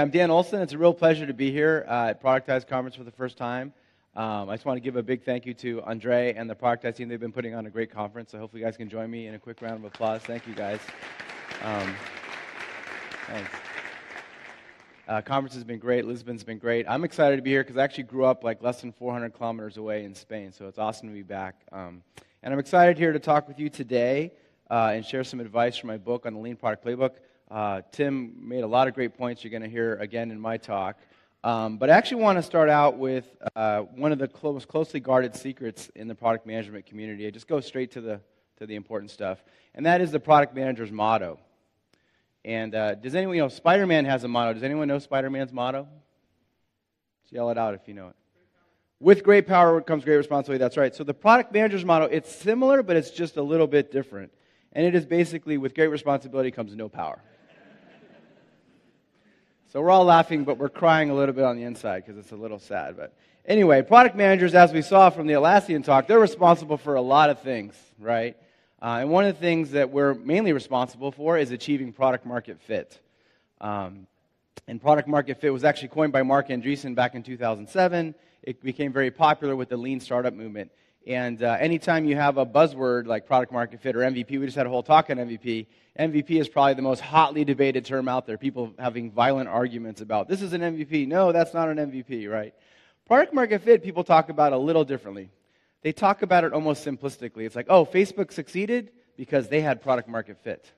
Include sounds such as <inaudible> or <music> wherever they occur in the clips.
I'm Dan Olsen. It's a real pleasure to be here uh, at Productize Conference for the first time. Um, I just want to give a big thank you to Andre and the Productize team. They've been putting on a great conference, so hopefully you guys can join me in a quick round of applause. Thank you, guys. Um, thanks. Uh, conference has been great. Lisbon's been great. I'm excited to be here because I actually grew up like less than 400 kilometers away in Spain, so it's awesome to be back. Um, and I'm excited here to talk with you today uh, and share some advice from my book on the Lean Product Playbook. Uh, Tim made a lot of great points you're going to hear again in my talk. Um, but I actually want to start out with uh, one of the most closely guarded secrets in the product management community. I just go straight to the, to the important stuff. And that is the product manager's motto. And uh, does anyone, you know, Spider Man has a motto. Does anyone know Spider Man's motto? Just yell it out if you know it. With great power comes great responsibility. That's right. So the product manager's motto, it's similar, but it's just a little bit different. And it is basically with great responsibility comes no power. So we're all laughing, but we're crying a little bit on the inside because it's a little sad. But anyway, product managers, as we saw from the Atlassian talk, they're responsible for a lot of things, right? Uh, and one of the things that we're mainly responsible for is achieving product market fit. Um, and product market fit was actually coined by Marc Andreessen back in 2007. It became very popular with the lean startup movement. And uh, anytime you have a buzzword like product market fit or MVP, we just had a whole talk on MVP. MVP is probably the most hotly debated term out there. People having violent arguments about this is an MVP. No, that's not an MVP, right? Product market fit, people talk about a little differently. They talk about it almost simplistically. It's like, oh, Facebook succeeded because they had product market fit.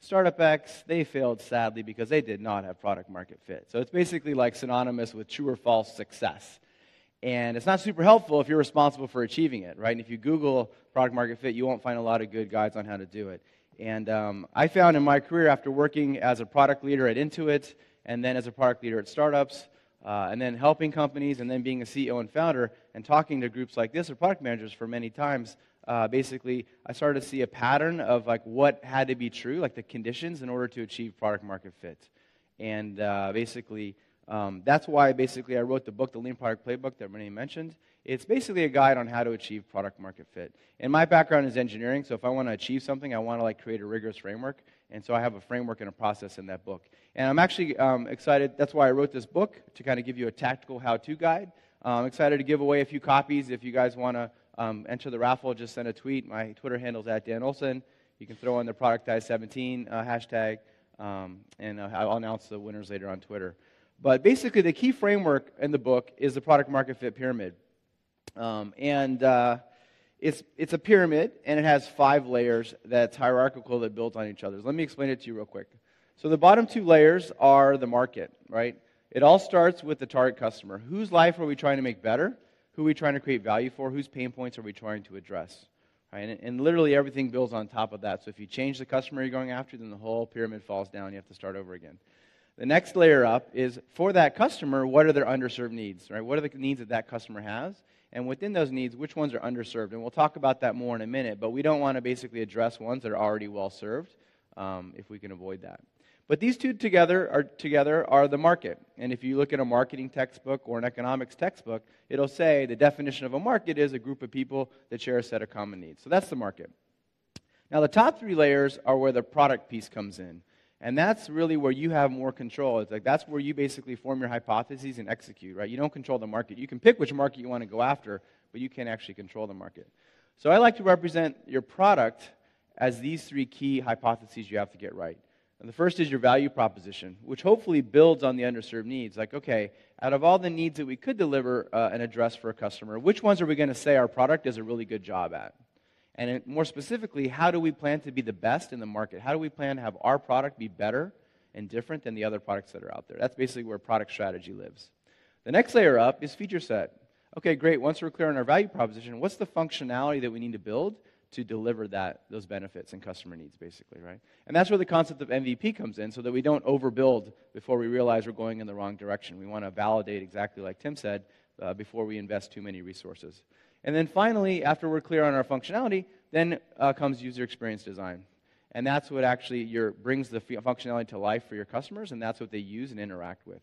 Startup X, they failed sadly because they did not have product market fit. So it's basically like synonymous with true or false success. And it's not super helpful if you're responsible for achieving it, right? And if you Google product market fit, you won't find a lot of good guides on how to do it. And um, I found in my career, after working as a product leader at Intuit, and then as a product leader at startups, uh, and then helping companies, and then being a CEO and founder, and talking to groups like this or product managers for many times, uh, basically, I started to see a pattern of like what had to be true, like the conditions in order to achieve product market fit. And uh, basically, um, that's why basically I wrote the book, The Lean Product Playbook, that Renee mentioned. It's basically a guide on how to achieve product market fit. And my background is engineering, so if I want to achieve something, I want to like create a rigorous framework. And so I have a framework and a process in that book. And I'm actually um, excited. That's why I wrote this book to kind of give you a tactical how-to guide. Uh, I'm excited to give away a few copies. If you guys want to um, enter the raffle, just send a tweet. My Twitter handle is at Dan Olsen. You can throw in the Productize17 uh, hashtag, um, and uh, I'll announce the winners later on Twitter. But basically, the key framework in the book is the product market fit pyramid. Um, and uh, it's, it's a pyramid, and it has five layers that's hierarchical that built on each other. Let me explain it to you real quick. So, the bottom two layers are the market, right? It all starts with the target customer. Whose life are we trying to make better? Who are we trying to create value for? Whose pain points are we trying to address? Right? And, and literally everything builds on top of that. So, if you change the customer you're going after, then the whole pyramid falls down. You have to start over again. The next layer up is for that customer, what are their underserved needs, right? What are the needs that that customer has? And within those needs, which ones are underserved? And we'll talk about that more in a minute, but we don't want to basically address ones that are already well served um, if we can avoid that. But these two together are, together are the market. And if you look at a marketing textbook or an economics textbook, it'll say the definition of a market is a group of people that share a set of common needs. So that's the market. Now, the top three layers are where the product piece comes in. And that's really where you have more control. It's like that's where you basically form your hypotheses and execute, right? You don't control the market. You can pick which market you want to go after, but you can't actually control the market. So I like to represent your product as these three key hypotheses you have to get right. And the first is your value proposition, which hopefully builds on the underserved needs. Like, okay, out of all the needs that we could deliver uh, and address for a customer, which ones are we going to say our product does a really good job at? And more specifically, how do we plan to be the best in the market? How do we plan to have our product be better and different than the other products that are out there? That's basically where product strategy lives. The next layer up is feature set. Okay, great. Once we're clear on our value proposition, what's the functionality that we need to build to deliver that those benefits and customer needs, basically, right? And that's where the concept of MVP comes in, so that we don't overbuild before we realize we're going in the wrong direction. We want to validate exactly like Tim said uh, before we invest too many resources. And then finally, after we're clear on our functionality, then uh, comes user experience design. And that's what actually your, brings the functionality to life for your customers, and that's what they use and interact with.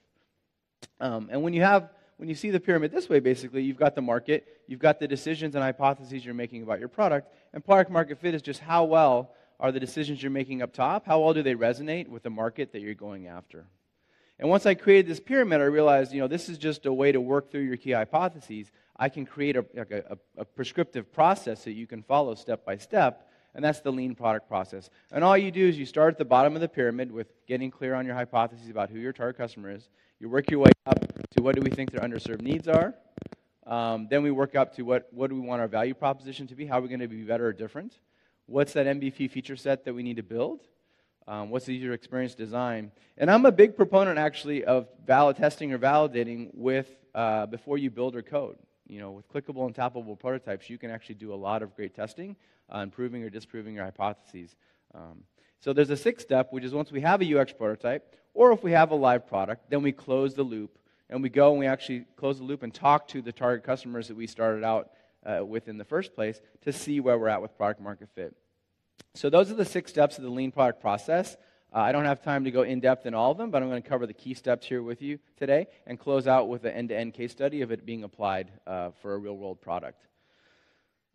Um, and when you have when you see the pyramid this way, basically, you've got the market, you've got the decisions and hypotheses you're making about your product, and product market fit is just how well are the decisions you're making up top, how well do they resonate with the market that you're going after. And once I created this pyramid, I realized, you know, this is just a way to work through your key hypotheses. I can create a, like a, a, prescriptive process that you can follow step by step, and that's the lean product process. And all you do is you start at the bottom of the pyramid with getting clear on your hypotheses about who your target customer is. You work your way up to what do we think their underserved needs are. Um, then we work up to what, what do we want our value proposition to be? How are we going to be better or different? What's that MVP feature set that we need to build? Um, what's the user experience design? And I'm a big proponent actually of valid testing or validating with uh, before you build or code. You know, with clickable and tappable prototypes, you can actually do a lot of great testing on proving or disproving your hypotheses. Um, so there's a sixth step, which is once we have a UX prototype, or if we have a live product, then we close the loop and we go and we actually close the loop and talk to the target customers that we started out uh, with in the first place to see where we're at with product market fit. So those are the six steps of the lean product process. Uh, I don't have time to go in depth in all of them, but I'm going to cover the key steps here with you today and close out with an end to end case study of it being applied uh, for a real world product.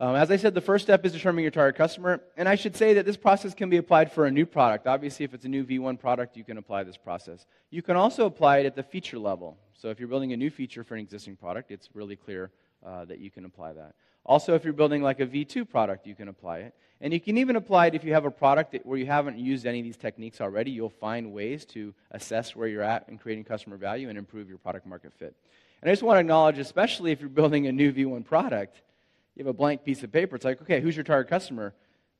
Um, as I said, the first step is determining your target customer. And I should say that this process can be applied for a new product. Obviously, if it's a new V1 product, you can apply this process. You can also apply it at the feature level. So if you're building a new feature for an existing product, it's really clear uh, that you can apply that. Also, if you're building like a V2 product, you can apply it. And you can even apply it if you have a product where you haven't used any of these techniques already. You'll find ways to assess where you're at in creating customer value and improve your product market fit. And I just want to acknowledge, especially if you're building a new V1 product, you have a blank piece of paper. It's like, okay, who's your target customer?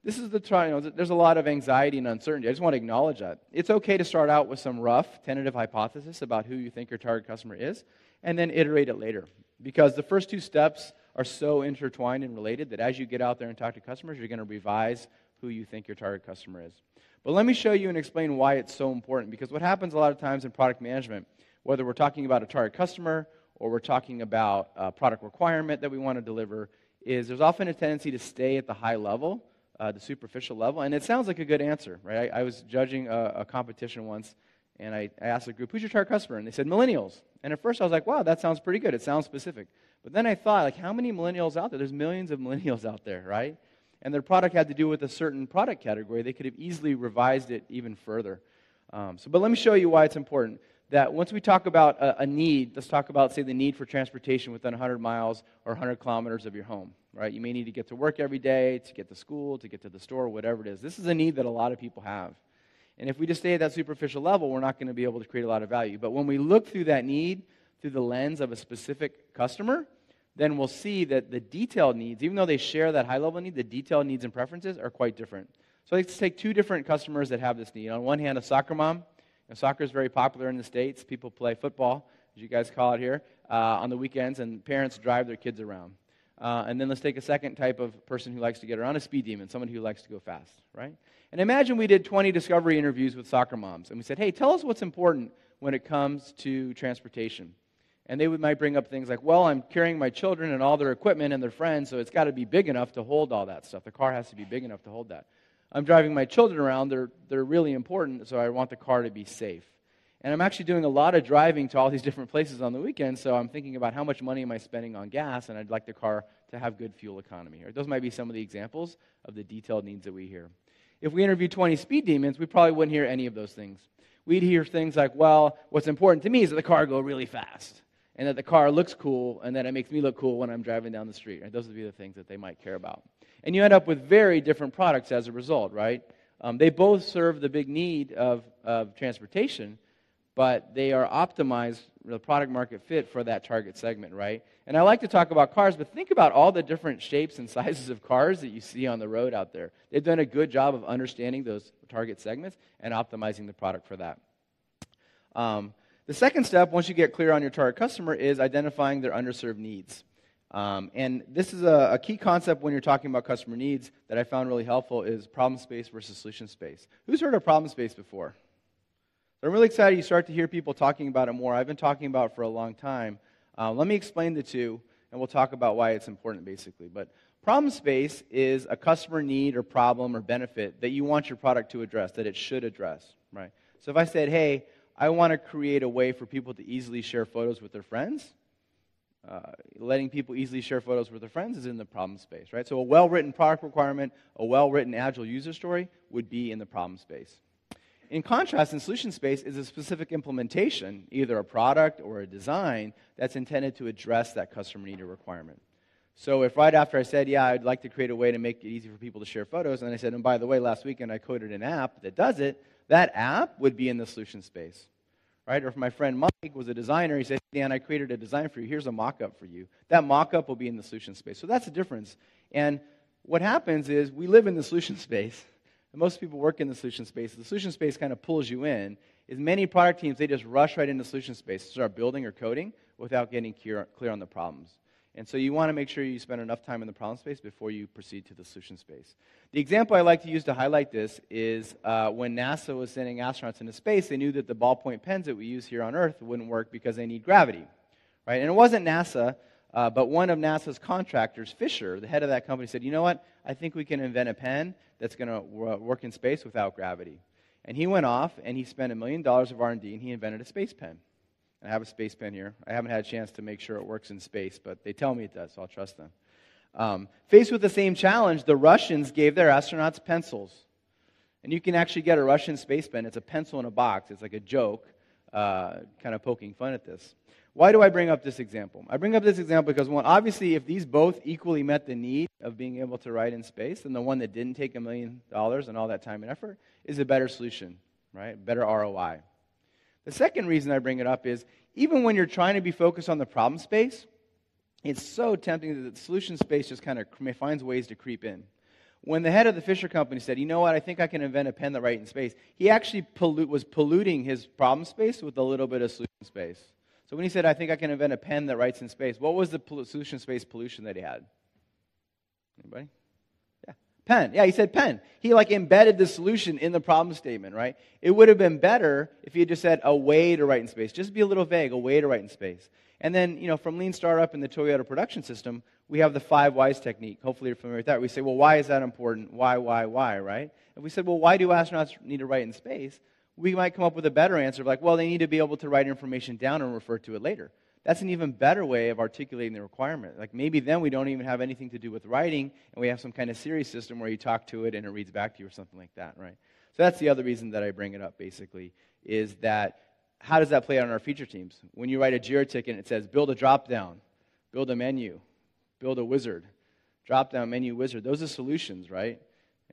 This is the. You know, there's a lot of anxiety and uncertainty. I just want to acknowledge that. It's okay to start out with some rough, tentative hypothesis about who you think your target customer is, and then iterate it later. Because the first two steps are so intertwined and related that as you get out there and talk to customers, you're going to revise who you think your target customer is. But let me show you and explain why it's so important. Because what happens a lot of times in product management, whether we're talking about a target customer or we're talking about a product requirement that we want to deliver, is there's often a tendency to stay at the high level, uh, the superficial level, and it sounds like a good answer, right? I, I was judging a, a, competition once, and I, I asked the group, "Who's your target customer?" And they said, "Millennials." And at first, I was like, "Wow, that sounds pretty good. It sounds specific." But then I thought, like, how many millennials out there? There's millions of millennials out there, right? And their product had to do with a certain product category. They could have easily revised it even further. Um, so, but let me show you why it's important that once we talk about a, a, need, let's talk about, say, the need for transportation within 100 miles or 100 kilometers of your home, right? You may need to get to work every day, to get to school, to get to the store, whatever it is. This is a need that a lot of people have. And if we just stay at that superficial level, we're not going to be able to create a lot of value. But when we look through that need through the lens of a specific customer, then we'll see that the detailed needs, even though they share that high level need, the detailed needs and preferences are quite different. So let's take two different customers that have this need. On one hand, a soccer mom now, soccer is very popular in the States. People play football, as you guys call it here, uh, on the weekends, and parents drive their kids around. Uh, and then let's take a second type of person who likes to get around a speed demon, someone who likes to go fast, right? And imagine we did 20 discovery interviews with soccer moms, and we said, hey, tell us what's important when it comes to transportation. And they would, might bring up things like, well, I'm carrying my children and all their equipment and their friends, so it's got to be big enough to hold all that stuff. The car has to be big enough to hold that. I'm driving my children around, they're, they're really important, so I want the car to be safe. And I'm actually doing a lot of driving to all these different places on the weekend, so I'm thinking about how much money am I spending on gas, and I'd like the car to have good fuel economy. Those might be some of the examples of the detailed needs that we hear. If we interview 20 speed demons, we probably wouldn't hear any of those things. We'd hear things like, well, what's important to me is that the car go really fast, and that the car looks cool, and that it makes me look cool when I'm driving down the street. Right? Those would be the things that they might care about. And you end up with very different products as a result, right? Um, they both serve the big need of, of transportation, but they are optimized, the product market fit for that target segment, right? And I like to talk about cars, but think about all the different shapes and <laughs> sizes of cars that you see on the road out there. They've done a good job of understanding those target segments and optimizing the product for that. Um, the second step, once you get clear on your target customer, is identifying their underserved needs. Um, and this is a, a, key concept when you're talking about customer needs that I found really helpful is problem space versus solution space. Who's heard of problem space before? I'm really excited you start to hear people talking about it more. I've been talking about it for a long time. Uh, let me explain the two, and we'll talk about why it's important, basically. But problem space is a customer need or problem or benefit that you want your product to address, that it should address, right? So if I said, hey, I want to create a way for people to easily share photos with their friends, uh, letting people easily share photos with their friends is in the problem space, right? So a well-written product requirement, a well-written agile user story would be in the problem space. In contrast, in solution space is a specific implementation, either a product or a design, that's intended to address that customer need or requirement. So if right after I said, yeah, I'd like to create a way to make it easy for people to share photos, and I said, and by the way, last weekend I coded an app that does it, that app would be in the solution space. Right? Or if my friend Mike was a designer, he said, Dan, I created a design for you. Here's a mock up for you. That mock up will be in the solution space. So that's the difference. And what happens is we live in the solution space, <laughs> most people work in the solution space. The solution space kind of pulls you in. Is many product teams, they just rush right into solution space, start building or coding without getting clear on the problems. And so you want to make sure you spend enough time in the problem space before you proceed to the solution space. The example I like to use to highlight this is uh, when NASA was sending astronauts into space, they knew that the ballpoint pens that we use here on Earth wouldn't work because they need gravity. Right? And it wasn't NASA, uh, but one of NASA's contractors, Fisher, the head of that company, said, You know what? I think we can invent a pen that's going to work in space without gravity. And he went off and he spent a million dollars of R&D and he invented a space pen. I have a space pen here. I haven't had a chance to make sure it works in space, but they tell me it does, so I'll trust them. Um, faced with the same challenge, the Russians gave their astronauts pencils. And you can actually get a Russian space pen. It's a pencil in a box. It's like a joke, uh, kind of poking fun at this. Why do I bring up this example? I bring up this example because, one, obviously, if these both equally met the need of being able to write in space, then the one that didn't take a million dollars and all that time and effort is a better solution, right? Better ROI. The second reason I bring it up is even when you're trying to be focused on the problem space, it's so tempting that the solution space just kind of finds ways to creep in. When the head of the Fisher Company said, you know what, I think I can invent a pen that writes in space, he actually pollute, was polluting his problem space with a little bit of solution space. So when he said, I think I can invent a pen that writes in space, what was the solution space pollution that he had? Anybody? Pen. Yeah, he said pen. He like embedded the solution in the problem statement, right? It would have been better if he had just said a way to write in space. Just be a little vague, a way to write in space. And then, you know, from Lean Startup and the Toyota production system, we have the five whys technique. Hopefully you're familiar with that. We say, well, why is that important? Why, why, why, right? If we said, well, why do astronauts need to write in space? We might come up with a better answer, like, well, they need to be able to write information down and refer to it later that's an even better way of articulating the requirement. Like maybe then we don't even have anything to do with writing, and we have some kind of series system where you talk to it and it reads back to you or something like that, right? So that's the other reason that I bring it up, basically, is that how does that play out on our feature teams? When you write a JIRA ticket it says build a drop down, build a menu, build a wizard, drop down menu wizard, those are solutions, right?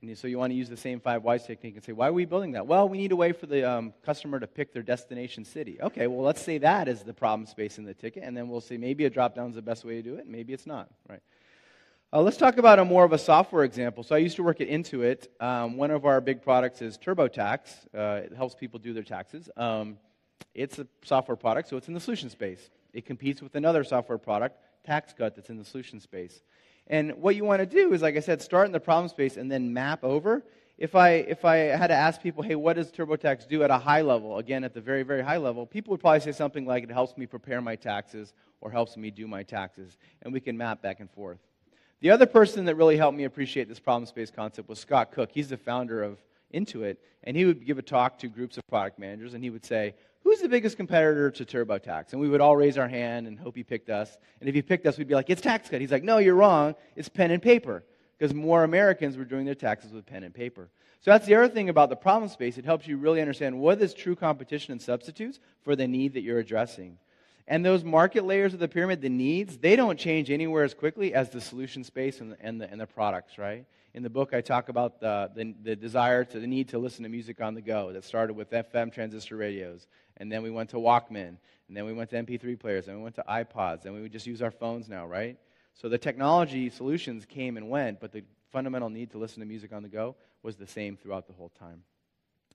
And so you want to use the same five whys technique and say, why are we building that? Well, we need a way for the um, customer to pick their destination city. Okay, well, let's say that is the problem space in the ticket, and then we'll say maybe a drop down is the best way to do it, maybe it's not, right? Uh, let's talk about a more of a software example. So I used to work at Intuit. Um, one of our big products is TurboTax. Uh, it helps people do their taxes. Um, it's a software product, so it's in the solution space. It competes with another software product, TaxCut, that's in the solution space. And what you want to do is, like I said, start in the problem space and then map over. If I, if I had to ask people, hey, what does TurboTax do at a high level, again, at the very, very high level, people would probably say something like, it helps me prepare my taxes or helps me do my taxes. And we can map back and forth. The other person that really helped me appreciate this problem space concept was Scott Cook. He's the founder of Intuit. And he would give a talk to groups of product managers, and he would say, who's the biggest competitor to TurboTax? And we would all raise our hand and hope he picked us. And if he picked us, we'd be like, it's TaxCut. He's like, no, you're wrong. It's pen and paper. Because more Americans were doing their taxes with pen and paper. So that's the other thing about the problem space. It helps you really understand what is true competition and substitutes for the need that you're addressing. And those market layers of the pyramid, the needs, they don't change anywhere as quickly as the solution space and the, and the, and the products, right? In the book, I talk about the, the, the desire to the need to listen to music on the go that started with FM transistor radios and then we went to Walkman, and then we went to MP3 players, and we went to iPods, and we would just use our phones now, right? So the technology solutions came and went, but the fundamental need to listen to music on the go was the same throughout the whole time.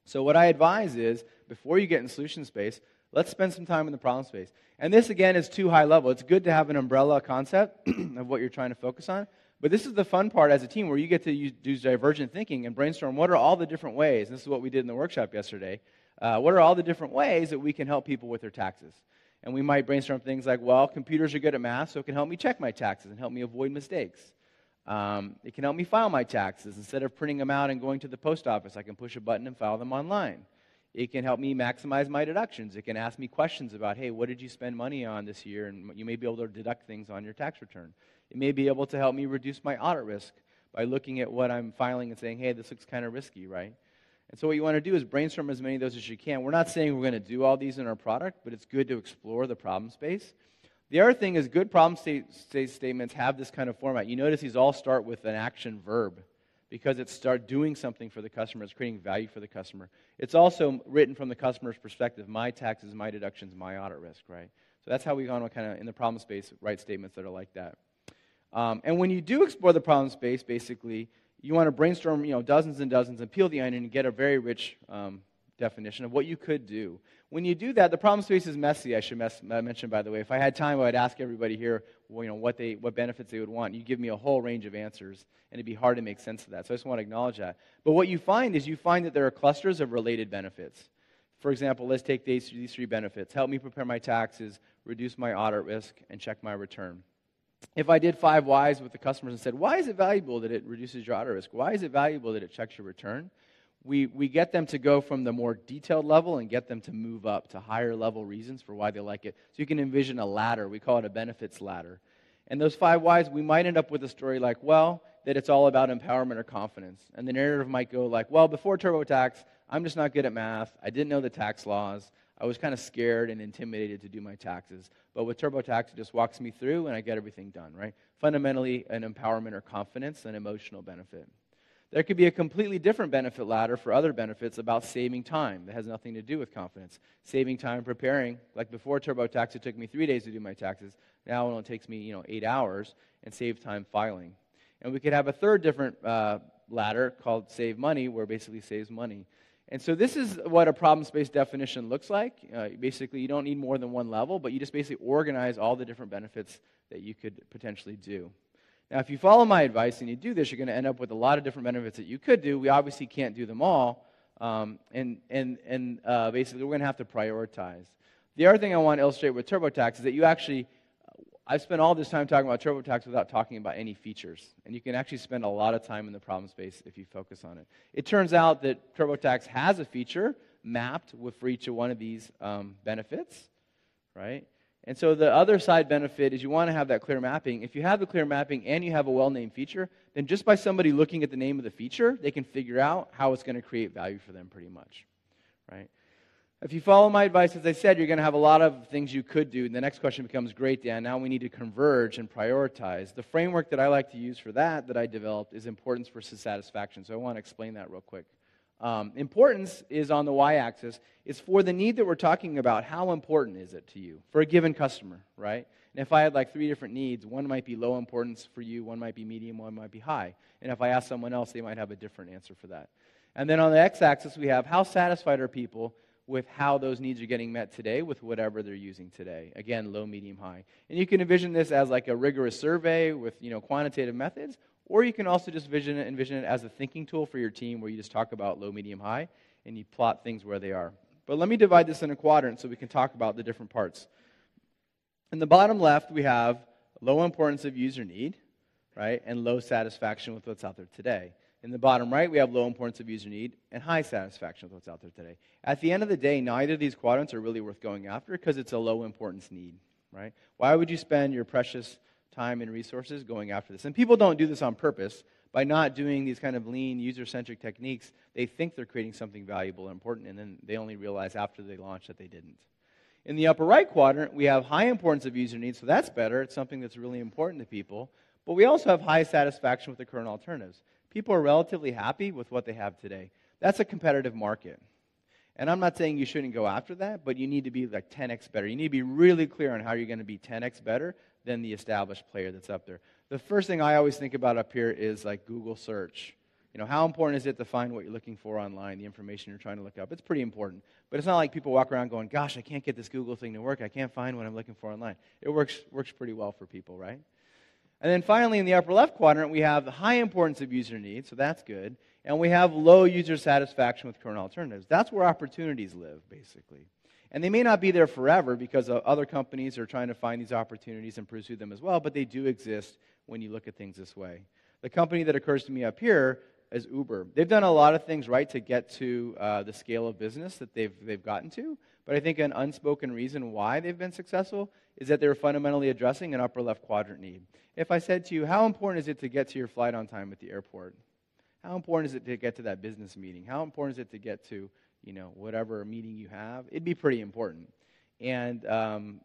So what I advise is, before you get in solution space, let's spend some time in the problem space. And this, again, is too high level. It's good to have an umbrella concept <clears throat> of what you're trying to focus on, but this is the fun part as a team where you get to use, do divergent thinking and brainstorm what are all the different ways. This is what we did in the workshop yesterday uh, what are all the different ways that we can help people with their taxes? And we might brainstorm things like, well, computers are good at math, so it can help me check my taxes and help me avoid mistakes. Um, it can help me file my taxes. Instead of printing them out and going to the post office, I can push a button and file them online. It can help me maximize my deductions. It can ask me questions about, hey, what did you spend money on this year? And you may be able to deduct things on your tax return. It may be able to help me reduce my audit risk by looking at what I'm filing and saying, hey, this looks kind of risky, right? And so what you want to do is brainstorm as many of those as you can. We're not saying we're going to do all these in our product, but it's good to explore the problem space. The other thing is good problem state, state statements have this kind of format. You notice these all start with an action verb because it's start doing something for the customer. It's creating value for the customer. It's also written from the customer's perspective. My taxes, my deductions, my audit risk, right? So that's how we kind of, in the problem space, write statements that are like that. Um, and when you do explore the problem space, basically, you want to brainstorm, you know, dozens and dozens and peel the onion and get a very rich um, definition of what you could do. When you do that, the problem space is messy. I should mess, mention, by the way. If I had time, I'd ask everybody here, well, you know, what they, what benefits they would want. You give me a whole range of answers, and it'd be hard to make sense of that. So I just want to acknowledge that. But what you find is you find that there are clusters of related benefits. For example, let's take these three benefits: help me prepare my taxes, reduce my audit risk, and check my return if I did five whys with the customers and said, why is it valuable that it reduces your audit risk? Why is it valuable that it checks your return? We, we get them to go from the more detailed level and get them to move up to higher level reasons for why they like it. So you can envision a ladder. We call it a benefits ladder. And those five whys, we might end up with a story like, well, that it's all about empowerment or confidence. And the narrative might go like, well, before TurboTax, I'm just not good at math. I didn't know the tax laws. I was kind of scared and intimidated to do my taxes. But with TurboTax, it just walks me through and I get everything done, right? Fundamentally, an empowerment or confidence, an emotional benefit. There could be a completely different benefit ladder for other benefits about saving time that has nothing to do with confidence. Saving time preparing, like before TurboTax, it took me three days to do my taxes. Now it only takes me, you know, eight hours and save time filing. And we could have a third different uh, ladder called save money, where basically saves money. And so this is what a problem space definition looks like. Uh, basically, you don't need more than one level, but you just basically organize all the different benefits that you could potentially do. Now, if you follow my advice and you do this, you're going to end up with a lot of different benefits that you could do. We obviously can't do them all, um, and, and, and uh, basically, we're going to have to prioritize. The other thing I want to illustrate with TurboTax is that you actually I've spent all this time talking about TurboTax without talking about any features. And you can actually spend a lot of time in the problem space if you focus on it. It turns out that TurboTax has a feature mapped for each one of these um, benefits, right? And so the other side benefit is you want to have that clear mapping. If you have the clear mapping and you have a well named feature, then just by somebody looking at the name of the feature, they can figure out how it's going to create value for them pretty much, right? If you follow my advice, as I said, you're going to have a lot of things you could do. And the next question becomes great, Dan. Now we need to converge and prioritize. The framework that I like to use for that, that I developed, is importance versus satisfaction. So I want to explain that real quick. Um, importance is on the y axis. It's for the need that we're talking about. How important is it to you for a given customer, right? And if I had like three different needs, one might be low importance for you, one might be medium, one might be high. And if I ask someone else, they might have a different answer for that. And then on the x axis, we have how satisfied are people with how those needs are getting met today with whatever they're using today. Again, low, medium, high. And you can envision this as like a rigorous survey with you know quantitative methods, or you can also just vision it, envision it as a thinking tool for your team where you just talk about low, medium, high, and you plot things where they are. But let me divide this in a quadrant so we can talk about the different parts. In the bottom left, we have low importance of user need, right, and low satisfaction with what's out there today. In the bottom right, we have low importance of user need and high satisfaction with what's out there today. At the end of the day, neither of these quadrants are really worth going after because it's a low importance need, right? Why would you spend your precious time and resources going after this? And people don't do this on purpose. By not doing these kind of lean, user centric techniques, they think they're creating something valuable and important, and then they only realize after they launch that they didn't. In the upper right quadrant, we have high importance of user needs, so that's better. It's something that's really important to people. But we also have high satisfaction with the current alternatives people are relatively happy with what they have today. That's a competitive market. And I'm not saying you shouldn't go after that, but you need to be like 10x better. You need to be really clear on how you're going to be 10x better than the established player that's up there. The first thing I always think about up here is like Google search. You know, how important is it to find what you're looking for online, the information you're trying to look up? It's pretty important. But it's not like people walk around going, gosh, I can't get this Google thing to work. I can't find what I'm looking for online. It works, works pretty well for people, right? And then finally, in the upper left quadrant, we have the high importance of user needs, so that's good. And we have low user satisfaction with current alternatives. That's where opportunities live, basically. And they may not be there forever because other companies are trying to find these opportunities and pursue them as well, but they do exist when you look at things this way. The company that occurs to me up here is Uber. They've done a lot of things right to get to uh, the scale of business that they've, they've gotten to, but I think an unspoken reason why they've been successful is that they're fundamentally addressing an upper left quadrant need. If I said to you, how important is it to get to your flight on time at the airport? How important is it to get to that business meeting? How important is it to get to, you know, whatever meeting you have? It'd be pretty important. And um,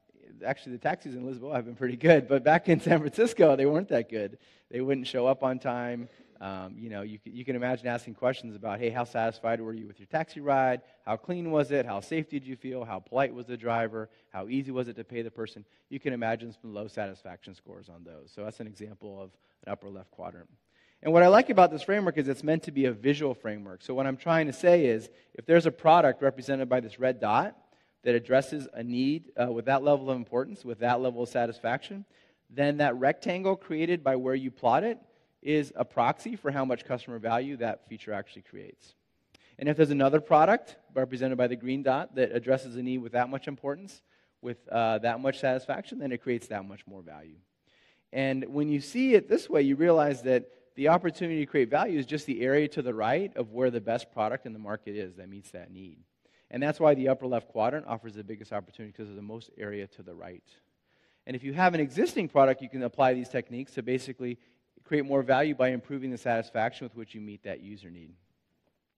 actually, the taxis in Lisboa have been pretty good, but back in San Francisco, they weren't that good. They wouldn't show up on time. Um, you know, you, you can imagine asking questions about, hey, how satisfied were you with your taxi ride? How clean was it? How safe did you feel? How polite was the driver? How easy was it to pay the person? You can imagine some low satisfaction scores on those. So that's an example of an upper left quadrant. And what I like about this framework is it's meant to be a visual framework. So what I'm trying to say is if there's a product represented by this red dot that addresses a need uh, with that level of importance, with that level of satisfaction, then that rectangle created by where you plot it is a proxy for how much customer value that feature actually creates. And if there's another product represented by the green dot that addresses a need with that much importance, with uh, that much satisfaction, then it creates that much more value. And when you see it this way, you realize that the opportunity to create value is just the area to the right of where the best product in the market is that meets that need. And that's why the upper left quadrant offers the biggest opportunity because of the most area to the right. And if you have an existing product, you can apply these techniques to basically create more value by improving the satisfaction with which you meet that user need.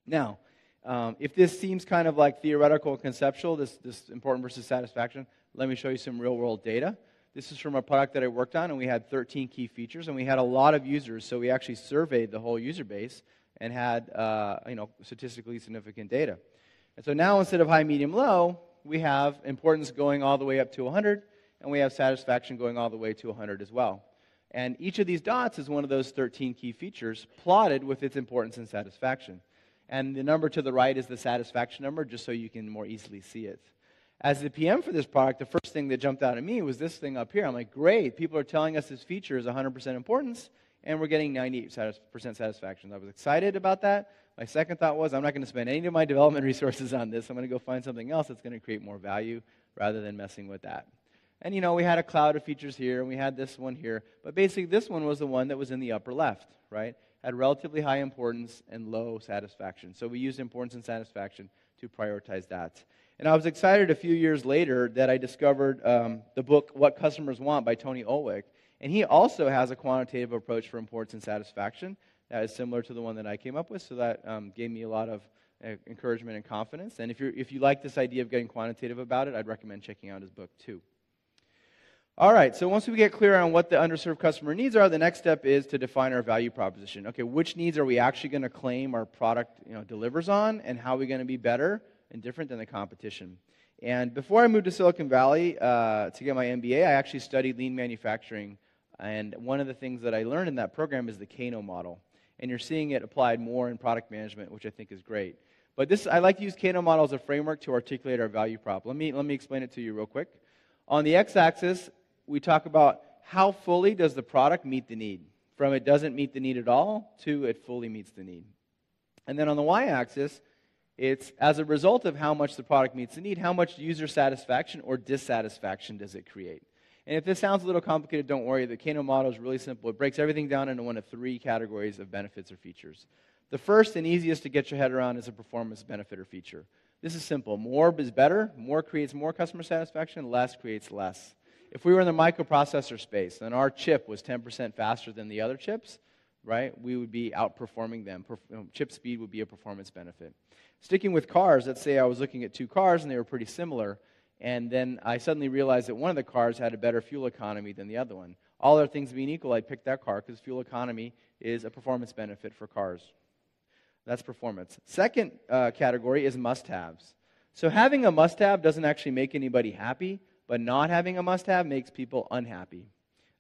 Now, um, if this seems kind of like theoretical conceptual, this, this important versus satisfaction, let me show you some real world data. This is from a product that I worked on, and we had 13 key features, and we had a lot of users, so we actually surveyed the whole user base and had uh, you know, statistically significant data. And so now instead of high, medium, low, we have importance going all the way up to 100, and we have satisfaction going all the way to 100 as well. And each of these dots is one of those 13 key features plotted with its importance and satisfaction. And the number to the right is the satisfaction number, just so you can more easily see it. As the PM for this product, the first thing that jumped out at me was this thing up here. I'm like, great, people are telling us this feature is 100% importance, and we're getting 98% satisfaction. I was excited about that. My second thought was, I'm not going to spend any of my development <laughs> resources on this. I'm going to go find something else that's going to create more value rather than messing with that. And you know, we had a cloud of features here, and we had this one here. But basically, this one was the one that was in the upper left, right? Had relatively high importance and low satisfaction. So we used importance and satisfaction to prioritize that. And I was excited a few years later that I discovered um, the book What Customers Want by Tony Ulwick. And he also has a quantitative approach for importance and satisfaction that is similar to the one that I came up with. So that um, gave me a lot of uh, encouragement and confidence. And if, you if you like this idea of getting quantitative about it, I'd recommend checking out his book too. All right, so once we get clear on what the underserved customer needs are, the next step is to define our value proposition. Okay, which needs are we actually going to claim our product you know, delivers on, and how are we going to be better and different than the competition? And before I moved to Silicon Valley uh, to get my MBA, I actually studied lean manufacturing. And one of the things that I learned in that program is the Kano model. And you're seeing it applied more in product management, which I think is great. But this, I like to use Kano model as a framework to articulate our value prop. Let me, let me explain it to you real quick. On the x axis, we talk about how fully does the product meet the need? From it doesn't meet the need at all to it fully meets the need. And then on the y axis, it's as a result of how much the product meets the need, how much user satisfaction or dissatisfaction does it create? And if this sounds a little complicated, don't worry. The Kano model is really simple. It breaks everything down into one of three categories of benefits or features. The first and easiest to get your head around is a performance benefit or feature. This is simple. More is better. More creates more customer satisfaction. Less creates less. If we were in the microprocessor space and our chip was 10% faster than the other chips, right, we would be outperforming them. Chip speed would be a performance benefit. Sticking with cars, let's say I was looking at two cars and they were pretty similar, and then I suddenly realized that one of the cars had a better fuel economy than the other one. All other things being equal, I'd pick that car because fuel economy is a performance benefit for cars. That's performance. Second uh, category is must haves. So having a must have doesn't actually make anybody happy, but not having a must have makes people unhappy.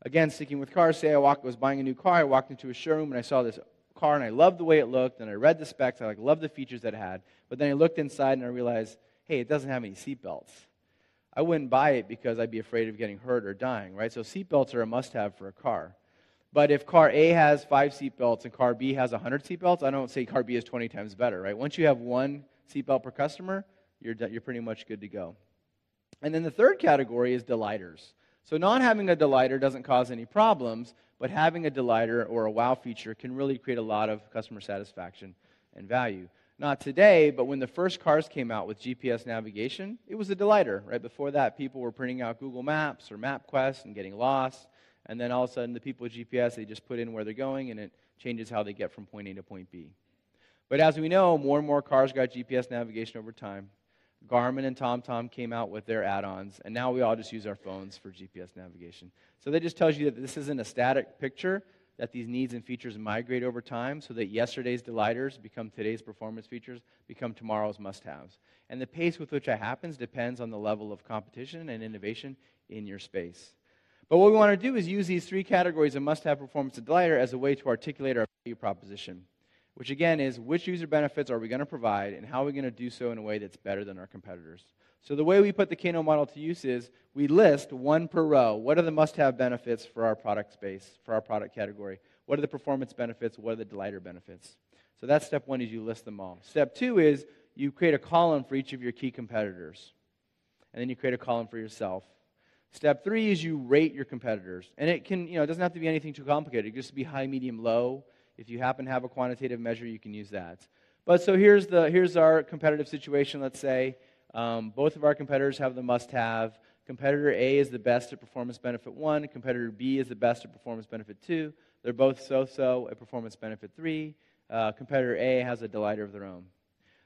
Again, sticking with cars, say I walk, was buying a new car, I walked into a showroom and I saw this car and I loved the way it looked and I read the specs, I like loved the features that it had, but then I looked inside and I realized, hey, it doesn't have any seatbelts. I wouldn't buy it because I'd be afraid of getting hurt or dying, right? So seatbelts are a must have for a car. But if car A has five seatbelts and car B has 100 seatbelts, I don't say car B is 20 times better, right? Once you have one seatbelt per customer, you're, you're pretty much good to go. And then the third category is delighters. So not having a delighter doesn't cause any problems, but having a delighter or a wow feature can really create a lot of customer satisfaction and value. Not today, but when the first cars came out with GPS navigation, it was a delighter. Right before that, people were printing out Google Maps or MapQuest and getting lost. And then all of a sudden, the people with GPS, they just put in where they're going and it changes how they get from point A to point B. But as we know, more and more cars got GPS navigation over time. Garmin and TomTom came out with their add ons, and now we all just use our phones for GPS navigation. So that just tells you that this isn't a static picture, that these needs and features migrate over time so that yesterday's delighters become today's performance features, become tomorrow's must haves. And the pace with which that happens depends on the level of competition and innovation in your space. But what we want to do is use these three categories of must have performance and delighter as a way to articulate our value proposition which again is which user benefits are we going to provide and how are we going to do so in a way that's better than our competitors. So the way we put the Kano model to use is we list one per row. What are the must-have benefits for our product space, for our product category? What are the performance benefits? What are the delighter benefits? So that's step one is you list them all. Step two is you create a column for each of your key competitors. And then you create a column for yourself. Step three is you rate your competitors. And it can, you know, it doesn't have to be anything too complicated. It just be high, medium, low. If you happen to have a quantitative measure, you can use that. But so here's, the, here's our competitive situation, let's say. Um, both of our competitors have the must have. Competitor A is the best at performance benefit 1, competitor B is the best at performance benefit 2. They're both so so at performance benefit 3. Uh, competitor A has a delighter of their own.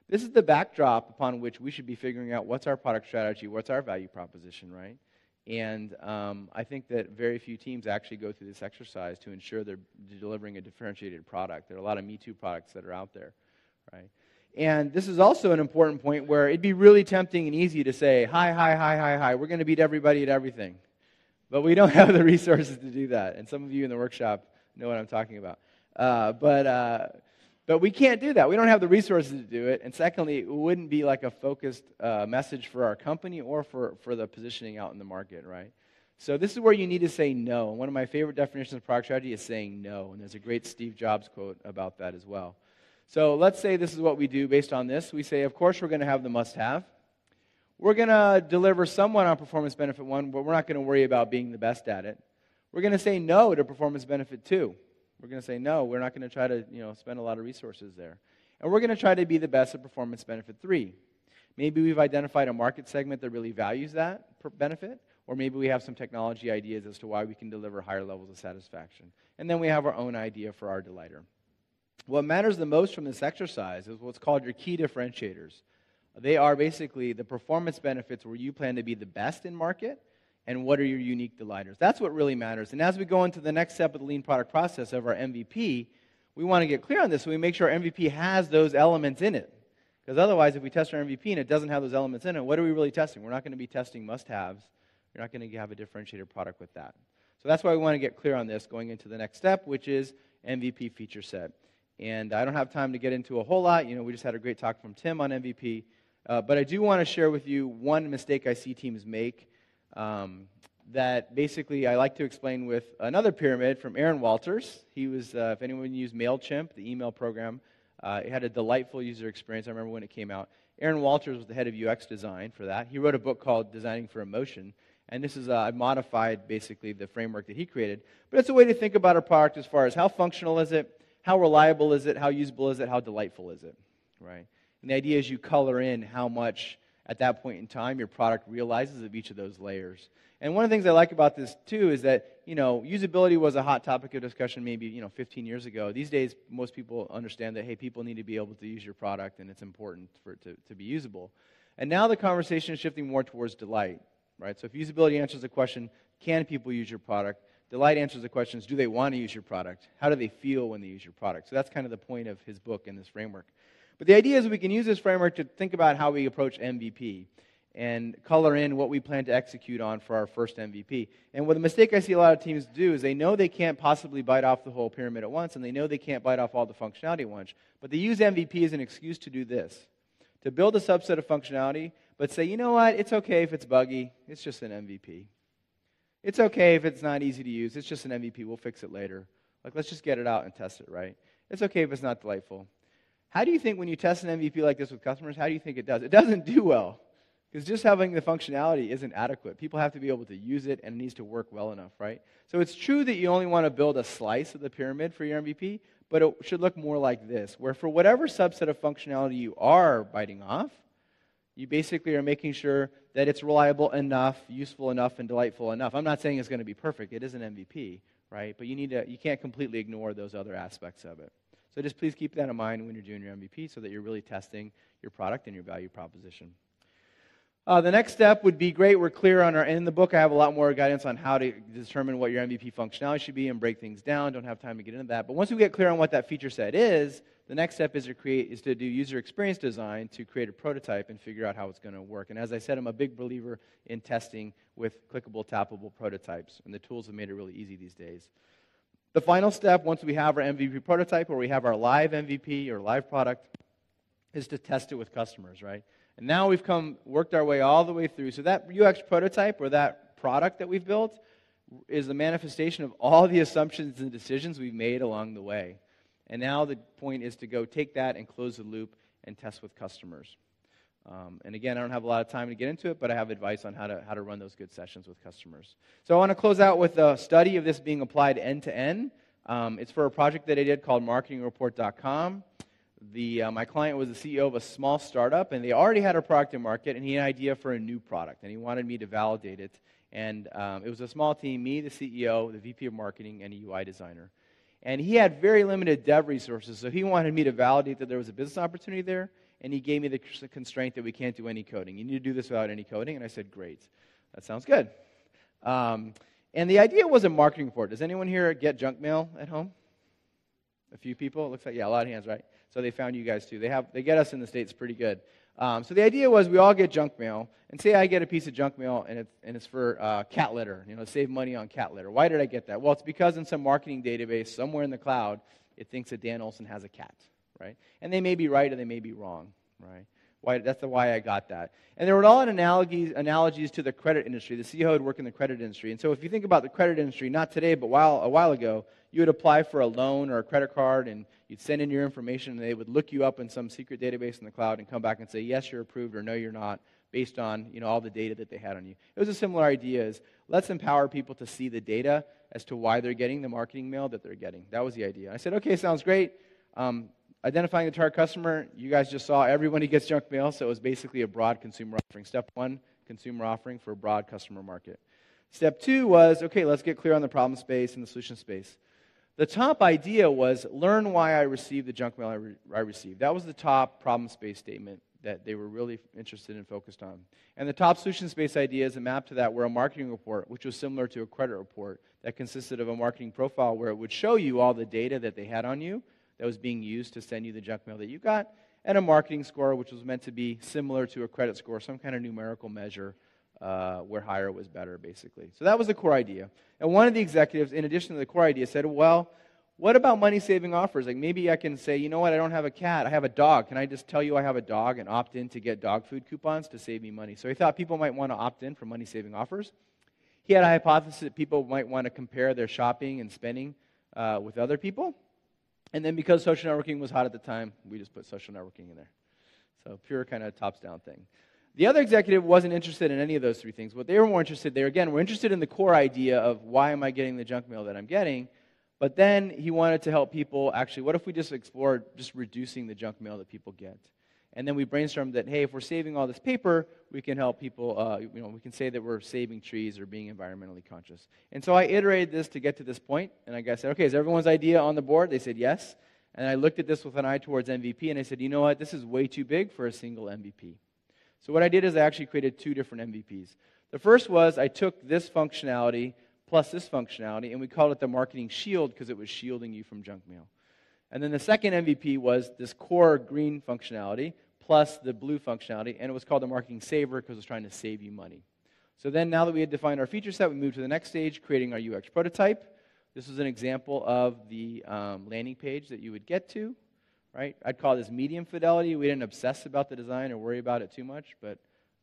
This is the backdrop upon which we should be figuring out what's our product strategy, what's our value proposition, right? And um, I think that very few teams actually go through this exercise to ensure they're delivering a differentiated product. There are a lot of Me Too products that are out there, right? And this is also an important point where it'd be really tempting and easy to say, hi, hi, hi, hi, hi, we're going to beat everybody at everything. But we don't <laughs> have the resources to do that. And some of you in the workshop know what I'm talking about. Uh, but uh, but we can't do that. We don't have the resources to do it. And secondly, it wouldn't be like a focused uh, message for our company or for, for the positioning out in the market, right? So this is where you need to say no. And one of my favorite definitions of product strategy is saying no. And there's a great Steve Jobs quote about that as well. So let's say this is what we do based on this. We say, of course, we're going to have the must have. We're going to deliver somewhat on performance benefit one, but we're not going to worry about being the best at it. We're going to say no to performance benefit two. We're going to say, no, we're not going to try to you know, spend a lot of resources there. And we're going to try to be the best at performance benefit three. Maybe we've identified a market segment that really values that benefit, or maybe we have some technology ideas as to why we can deliver higher levels of satisfaction. And then we have our own idea for our delighter. What matters the most from this exercise is what's called your key differentiators. They are basically the performance benefits where you plan to be the best in market and what are your unique delighters. That's what really matters. And as we go into the next step of the lean product process of our MVP, we want to get clear on this so we make sure our MVP has those elements in it. Because otherwise, if we test our MVP and it doesn't have those elements in it, what are we really testing? We're not going to be testing must haves. You're not going to have a differentiated product with that. So that's why we want to get clear on this going into the next step, which is MVP feature set. And I don't have time to get into a whole lot. You know, we just had a great talk from Tim on MVP. Uh, but I do want to share with you one mistake I see teams make um, that basically I like to explain with another pyramid from Aaron Walters. He was, uh, if anyone used MailChimp, the email program, uh, it had a delightful user experience. I remember when it came out. Aaron Walters was the head of UX design for that. He wrote a book called Designing for Emotion. And this is, uh, I modified basically the framework that he created. But it's a way to think about a product as far as how functional is it, how reliable is it, how usable is it, how delightful is it, right? And the idea is you color in how much at that point in time your product realizes of each of those layers. And one of the things I like about this too is that you know usability was a hot topic of discussion maybe you know 15 years ago. These days, most people understand that hey, people need to be able to use your product, and it's important for it to, to be usable. And now the conversation is shifting more towards delight, right? So if usability answers the question, can people use your product? Delight answers the questions, do they want to use your product? How do they feel when they use your product? So that's kind of the point of his book and this framework. But the idea is we can use this framework to think about how we approach MVP and color in what we plan to execute on for our first MVP. And what the mistake I see a lot of teams do is they know they can't possibly bite off the whole pyramid at once, and they know they can't bite off all the functionality at once. But they use MVP as an excuse to do this to build a subset of functionality, but say, you know what, it's okay if it's buggy, it's just an MVP. It's okay if it's not easy to use, it's just an MVP, we'll fix it later. Like, let's just get it out and test it, right? It's okay if it's not delightful. How do you think when you test an MVP like this with customers, how do you think it does? It doesn't do well. Because just having the functionality isn't adequate. People have to be able to use it and it needs to work well enough, right? So it's true that you only want to build a slice of the pyramid for your MVP, but it should look more like this, where for whatever subset of functionality you are biting off, you basically are making sure that it's reliable enough, useful enough, and delightful enough. I'm not saying it's going to be perfect, it is an MVP, right? But you need to you can't completely ignore those other aspects of it. So just please keep that in mind when you're doing your MVP so that you're really testing your product and your value proposition. Uh, the next step would be great. We're clear on our, in the book, I have a lot more guidance on how to determine what your MVP functionality should be and break things down. Don't have time to get into that. But once we get clear on what that feature set is, the next step is to create, is to do user experience design to create a prototype and figure out how it's going to work. And as I said, I'm a big believer in testing with clickable, tappable prototypes. And the tools have made it really easy these days. The final step, once we have our MVP prototype or we have our live MVP or live product, is to test it with customers, right? And now we've come, worked our way all the way through. So that UX prototype or that product that we've built is the manifestation of all the assumptions and decisions we've made along the way. And now the point is to go take that and close the loop and test with customers. Um, and again, I don't have a lot of time to get into it, but I have advice on how to, how to run those good sessions with customers. So I want to close out with a study of this being applied end to end. Um, it's for a project that I did called marketingreport.com the, uh, my client was the CEO of a small startup, and they already had a product in market, and he had an idea for a new product, and he wanted me to validate it. And um, it was a small team me, the CEO, the VP of marketing, and a UI designer. And he had very limited dev resources, so he wanted me to validate that there was a business opportunity there, and he gave me the constraint that we can't do any coding. You need to do this without any coding. And I said, great. That sounds good. Um, and the idea was a marketing report. Does anyone here get junk mail at home? A few people? It looks like, yeah, a lot of hands, right? So they found you guys too. They, have, they get us in the States pretty good. Um, so the idea was we all get junk mail, and say I get a piece of junk mail and it's, and it's for uh, cat litter, you know, save money on cat litter. Why did I get that? Well, it's because in some marketing database somewhere in the cloud, it thinks that Dan Olsen has a cat, right? And they may be right or they may be wrong, right? Why, that's the why I got that. And there were all analogies, analogies to the credit industry. The CEO had worked in the credit industry. And so if you think about the credit industry, not today, but while, a while ago, you would apply for a loan or a credit card and you'd send in your information and they would look you up in some secret database in the cloud and come back and say, yes, you're approved or no, you're not, based on you know, all the data that they had on you. It was a similar idea as let's empower people to see the data as to why they're getting the marketing mail that they're getting. That was the idea. I said, okay, sounds great. Um, identifying the target customer, you guys just saw everybody gets junk mail, so it was basically a broad consumer offering. Step one, consumer offering for a broad customer market. Step two was, okay, let's get clear on the problem space and the solution space. The top idea was learn why I received the junk mail I, re- I received. That was the top problem space statement that they were really interested and focused on. And the top solution space ideas and map to that were a marketing report, which was similar to a credit report that consisted of a marketing profile where it would show you all the data that they had on you that was being used to send you the junk mail that you got, and a marketing score, which was meant to be similar to a credit score, some kind of numerical measure uh, where higher was better, basically. So that was the core idea. And one of the executives, in addition to the core idea, said, Well, what about money saving offers? Like maybe I can say, you know what, I don't have a cat, I have a dog. Can I just tell you I have a dog and opt in to get dog food coupons to save me money? So he thought people might want to opt in for money saving offers. He had a hypothesis that people might want to compare their shopping and spending uh, with other people. And then because social networking was hot at the time, we just put social networking in there. So pure kind of tops down thing. The other executive wasn't interested in any of those three things. What they were more interested, they again were interested in the core idea of why am I getting the junk mail that I'm getting, but then he wanted to help people actually, what if we just explored just reducing the junk mail that people get? And then we brainstormed that, hey, if we're saving all this paper, we can help people, uh, you know, we can say that we're saving trees or being environmentally conscious. And so I iterated this to get to this point, and I said, okay, is everyone's idea on the board? They said yes. And I looked at this with an eye towards MVP, and I said, you know what, this is way too big for a single MVP. So what I did is I actually created two different MVPs. The first was I took this functionality plus this functionality, and we called it the marketing shield because it was shielding you from junk mail. And then the second MVP was this core green functionality plus the blue functionality, and it was called the marketing saver because it was trying to save you money. So then, now that we had defined our feature set, we moved to the next stage, creating our UX prototype. This is an example of the um, landing page that you would get to right? I'd call this medium fidelity. We didn't obsess about the design or worry about it too much, but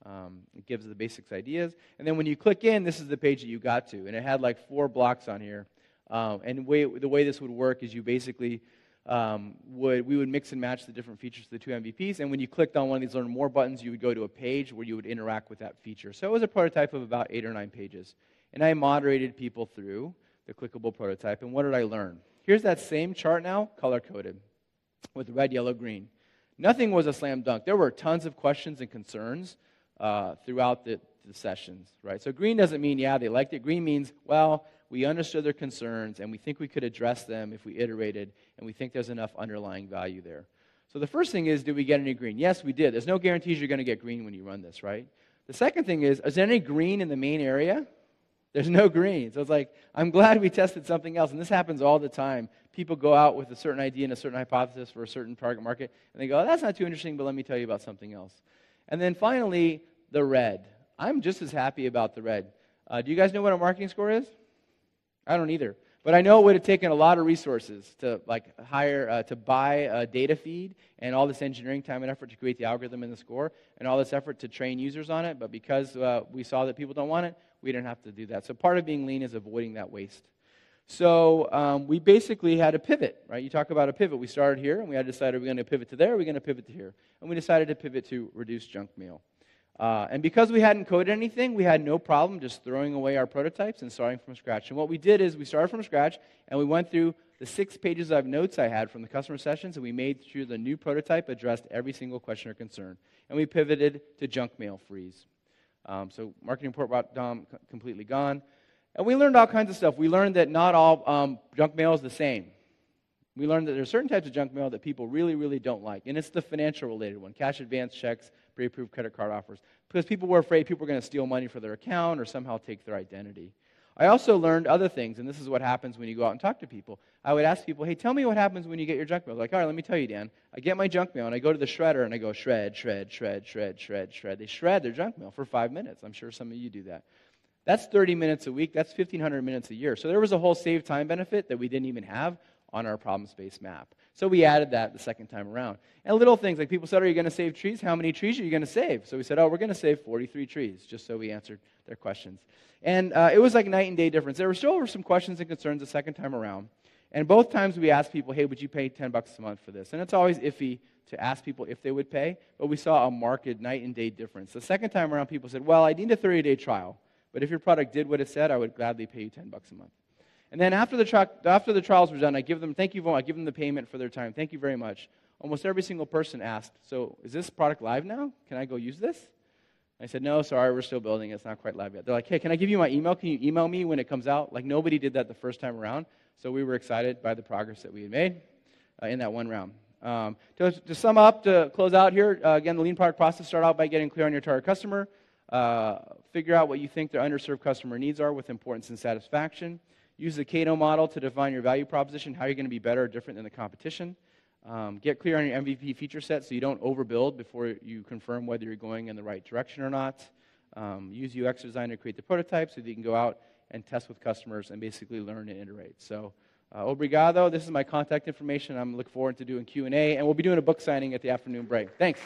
um, it gives the basics ideas. And then when you click in, this is the page that you got to. And it had like four blocks on here. Um, and way, the way this would work is you basically um, would, we would mix and match the different features of the two MVPs. And when you clicked on one of these learn more buttons, you would go to a page where you would interact with that feature. So it was a prototype of about eight or nine pages. And I moderated people through the clickable prototype. And what did I learn? Here's that same chart now, color coded with red, yellow, green. Nothing was a slam dunk. There were tons of questions and concerns uh, throughout the, the, sessions, right? So green doesn't mean, yeah, they liked it. Green means, well, we understood their concerns, and we think we could address them if we iterated, and we think there's enough underlying value there. So the first thing is, did we get any green? Yes, we did. There's no guarantees you're going to get green when you run this, right? The second thing is, is there any green in the main area? There's no green. So it's like, I'm glad we tested something else. And this happens all the time. People go out with a certain idea and a certain hypothesis for a certain target market, and they go, oh, that's not too interesting, but let me tell you about something else. And then finally, the red. I'm just as happy about the red. Uh, do you guys know what a marketing score is? I don't either. But I know it would have taken a lot of resources to like hire uh, to buy a data feed and all this engineering time and effort to create the algorithm and the score and all this effort to train users on it. But because uh, we saw that people don't want it, we didn't have to do that. So part of being lean is avoiding that waste. So um, we basically had a pivot, right? You talk about a pivot. We started here and we had to decide are we going to pivot to there? Are we going to pivot to here? And we decided to pivot to reduce junk mail. Uh, and because we hadn't coded anything, we had no problem just throwing away our prototypes and starting from scratch. And what we did is we started from scratch and we went through the six pages of notes I had from the customer sessions and we made sure the new prototype addressed every single question or concern. And we pivoted to junk mail freeze. Um, so marketingreport.com completely gone. And we learned all kinds of stuff. We learned that not all um, junk mail is the same. We learned that there are certain types of junk mail that people really, really don't like. And it's the financial related one cash advance checks, pre approved credit card offers. Because people were afraid people were going to steal money for their account or somehow take their identity. I also learned other things, and this is what happens when you go out and talk to people. I would ask people, hey, tell me what happens when you get your junk mail. Like, all right, let me tell you, Dan. I get my junk mail, and I go to the shredder, and I go shred, shred, shred, shred, shred, shred. They shred their junk mail for five minutes. I'm sure some of you do that. That's 30 minutes a week. That's 1,500 minutes a year. So there was a whole save time benefit that we didn't even have on our problem space map. So we added that the second time around. And little things like people said, Are you going to save trees? How many trees are you going to save? So we said, Oh, we're going to save 43 trees, just so we answered their questions. And uh, it was like night and day difference. There were still some questions and concerns the second time around. And both times we asked people, Hey, would you pay 10 bucks a month for this? And it's always iffy to ask people if they would pay, but we saw a marked night and day difference. The second time around, people said, Well, I need a 30 day trial, but if your product did what it said, I would gladly pay you 10 bucks a month. And then after the, tra- after the trials were done, I give them, thank you, I give them the payment for their time. Thank you very much. Almost every single person asked, so is this product live now? Can I go use this? I said, no, sorry, we're still building. It's not quite live yet. They're like, hey, can I give you my email? Can you email me when it comes out? Like, nobody did that the first time around. So we were excited by the progress that we had made uh, in that one round. Um, to, to, sum up, to close out here, uh, again, the lean product process start out by getting clear on your target customer. Uh, figure out what you think their underserved customer needs are with importance and satisfaction. Use the Kano model to define your value proposition, how you're going to be better or different than the competition. Um, get clear on your MVP feature set so you don't overbuild before you confirm whether you're going in the right direction or not. Um, use UX design to create the prototype so that you can go out and test with customers and basically learn and iterate. So, uh, obrigado. This is my contact information. I'm looking forward to doing Q&A, and we'll be doing a book signing at the afternoon break. Thanks.